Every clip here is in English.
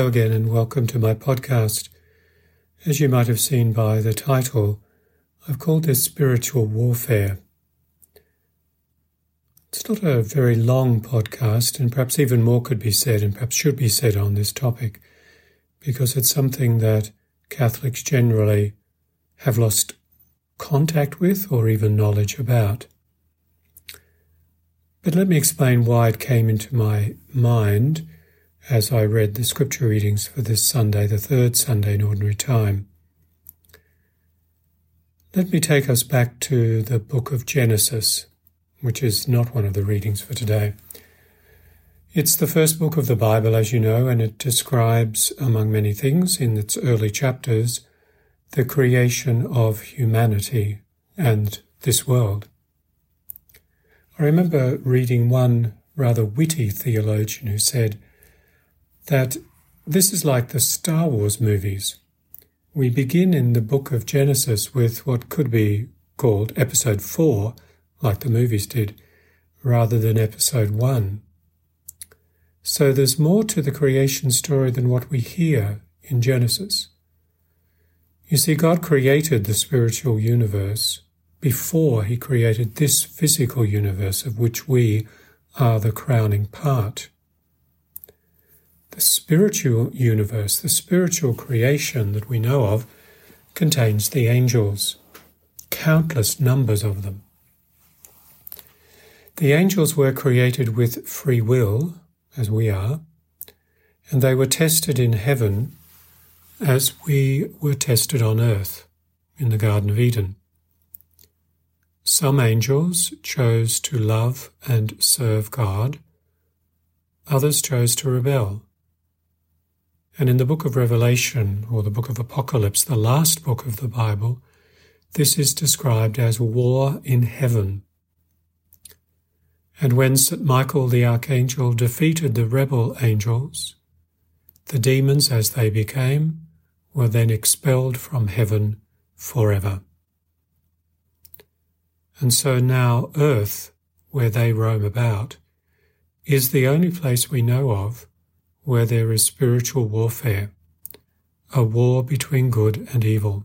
Hello again, and welcome to my podcast. As you might have seen by the title, I've called this Spiritual Warfare. It's not a very long podcast, and perhaps even more could be said and perhaps should be said on this topic, because it's something that Catholics generally have lost contact with or even knowledge about. But let me explain why it came into my mind as I read the scripture readings for this Sunday, the third Sunday in Ordinary Time. Let me take us back to the book of Genesis, which is not one of the readings for today. It's the first book of the Bible, as you know, and it describes, among many things, in its early chapters, the creation of humanity and this world. I remember reading one rather witty theologian who said, that this is like the Star Wars movies. We begin in the book of Genesis with what could be called episode 4, like the movies did, rather than episode 1. So there's more to the creation story than what we hear in Genesis. You see, God created the spiritual universe before he created this physical universe of which we are the crowning part. The spiritual universe, the spiritual creation that we know of, contains the angels, countless numbers of them. The angels were created with free will, as we are, and they were tested in heaven as we were tested on earth in the Garden of Eden. Some angels chose to love and serve God, others chose to rebel. And in the book of Revelation, or the book of Apocalypse, the last book of the Bible, this is described as war in heaven. And when St. Michael the archangel defeated the rebel angels, the demons as they became were then expelled from heaven forever. And so now earth, where they roam about, is the only place we know of where there is spiritual warfare, a war between good and evil.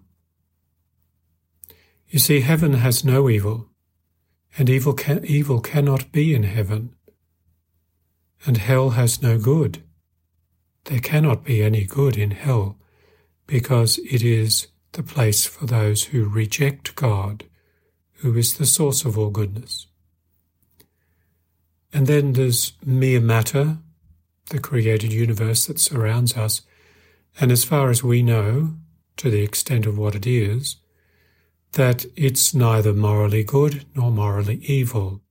You see, heaven has no evil, and evil, can, evil cannot be in heaven. And hell has no good. There cannot be any good in hell, because it is the place for those who reject God, who is the source of all goodness. And then there's mere matter, the created universe that surrounds us, and as far as we know, to the extent of what it is, that it's neither morally good nor morally evil.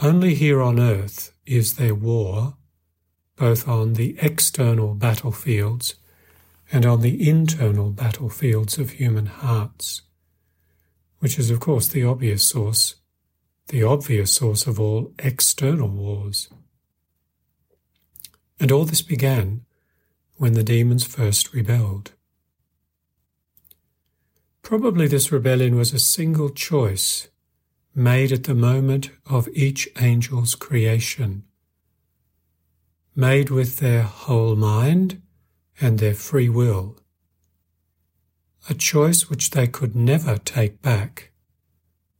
Only here on earth is there war, both on the external battlefields and on the internal battlefields of human hearts, which is, of course, the obvious source, the obvious source of all external wars. And all this began when the demons first rebelled. Probably this rebellion was a single choice made at the moment of each angel's creation, made with their whole mind and their free will, a choice which they could never take back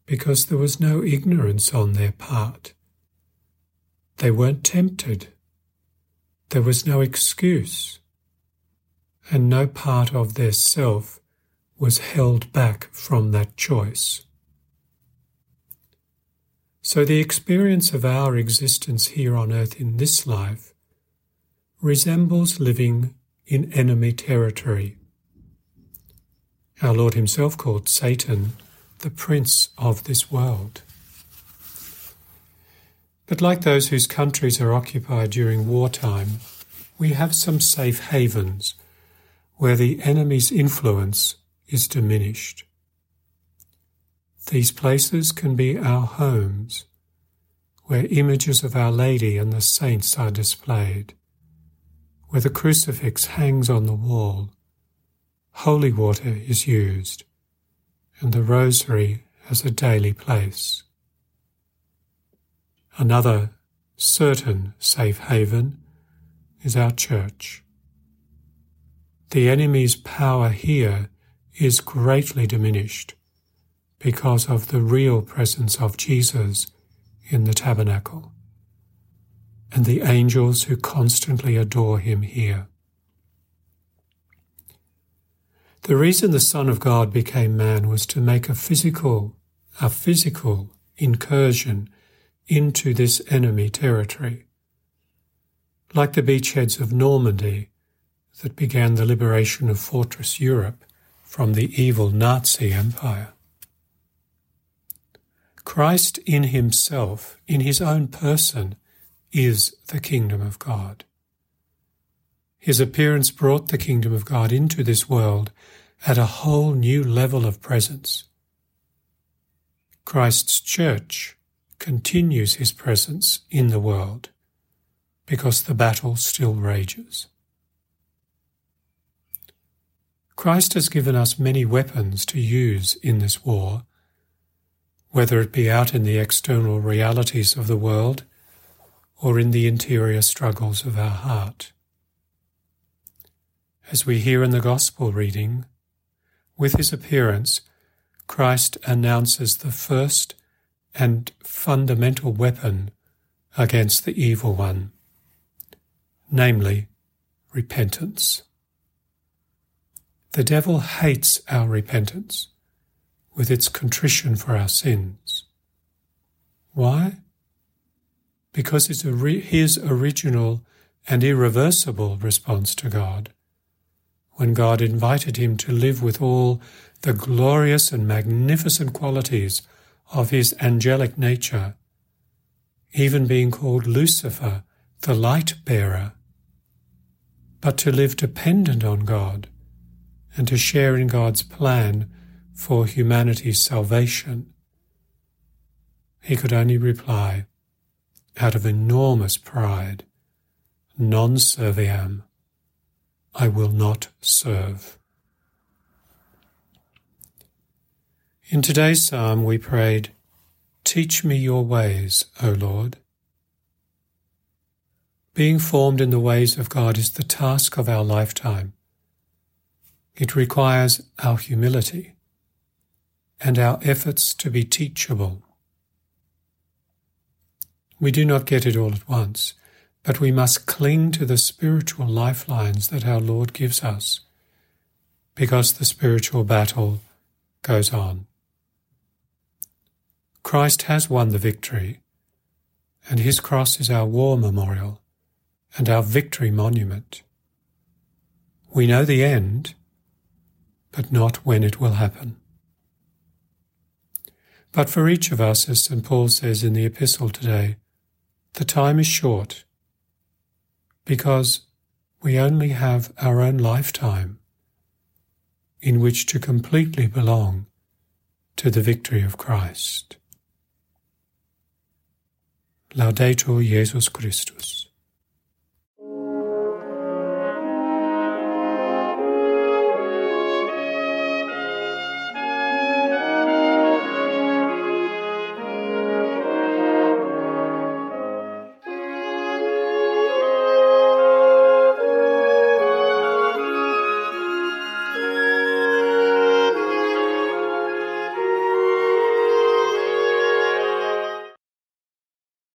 because there was no ignorance on their part. They weren't tempted there was no excuse, and no part of their self was held back from that choice. So the experience of our existence here on earth in this life resembles living in enemy territory. Our Lord Himself called Satan the prince of this world. But like those whose countries are occupied during wartime, we have some safe havens where the enemy's influence is diminished. These places can be our homes, where images of Our Lady and the saints are displayed, where the crucifix hangs on the wall, holy water is used, and the rosary has a daily place. Another certain safe haven is our church. The enemy's power here is greatly diminished because of the real presence of Jesus in the tabernacle and the angels who constantly adore him here. The reason the Son of God became man was to make a physical, a physical incursion into this enemy territory. Like the beachheads of Normandy that began the liberation of Fortress Europe from the evil Nazi Empire. Christ in himself, in his own person, is the kingdom of God. His appearance brought the kingdom of God into this world at a whole new level of presence. Christ's church continues his presence in the world because the battle still rages. Christ has given us many weapons to use in this war, whether it be out in the external realities of the world or in the interior struggles of our heart. As we hear in the Gospel reading, with his appearance, Christ announces the first and fundamental weapon against the evil one, namely repentance. The devil hates our repentance with its contrition for our sins. Why? because it's his original and irreversible response to God. When God invited him to live with all the glorious and magnificent qualities of his angelic nature, even being called Lucifer, the light bearer, but to live dependent on God and to share in God's plan for humanity's salvation, he could only reply, out of enormous pride, non serviam, I will not serve. In today's psalm, we prayed, Teach me your ways, O Lord. Being formed in the ways of God is the task of our lifetime. It requires our humility and our efforts to be teachable. We do not get it all at once, but we must cling to the spiritual lifelines that our Lord gives us, because the spiritual battle goes on. Christ has won the victory, and his cross is our war memorial and our victory monument. We know the end, but not when it will happen. But for each of us, as St. Paul says in the epistle today, the time is short because we only have our own lifetime in which to completely belong to the victory of Christ. Laudetur Jesus Christus.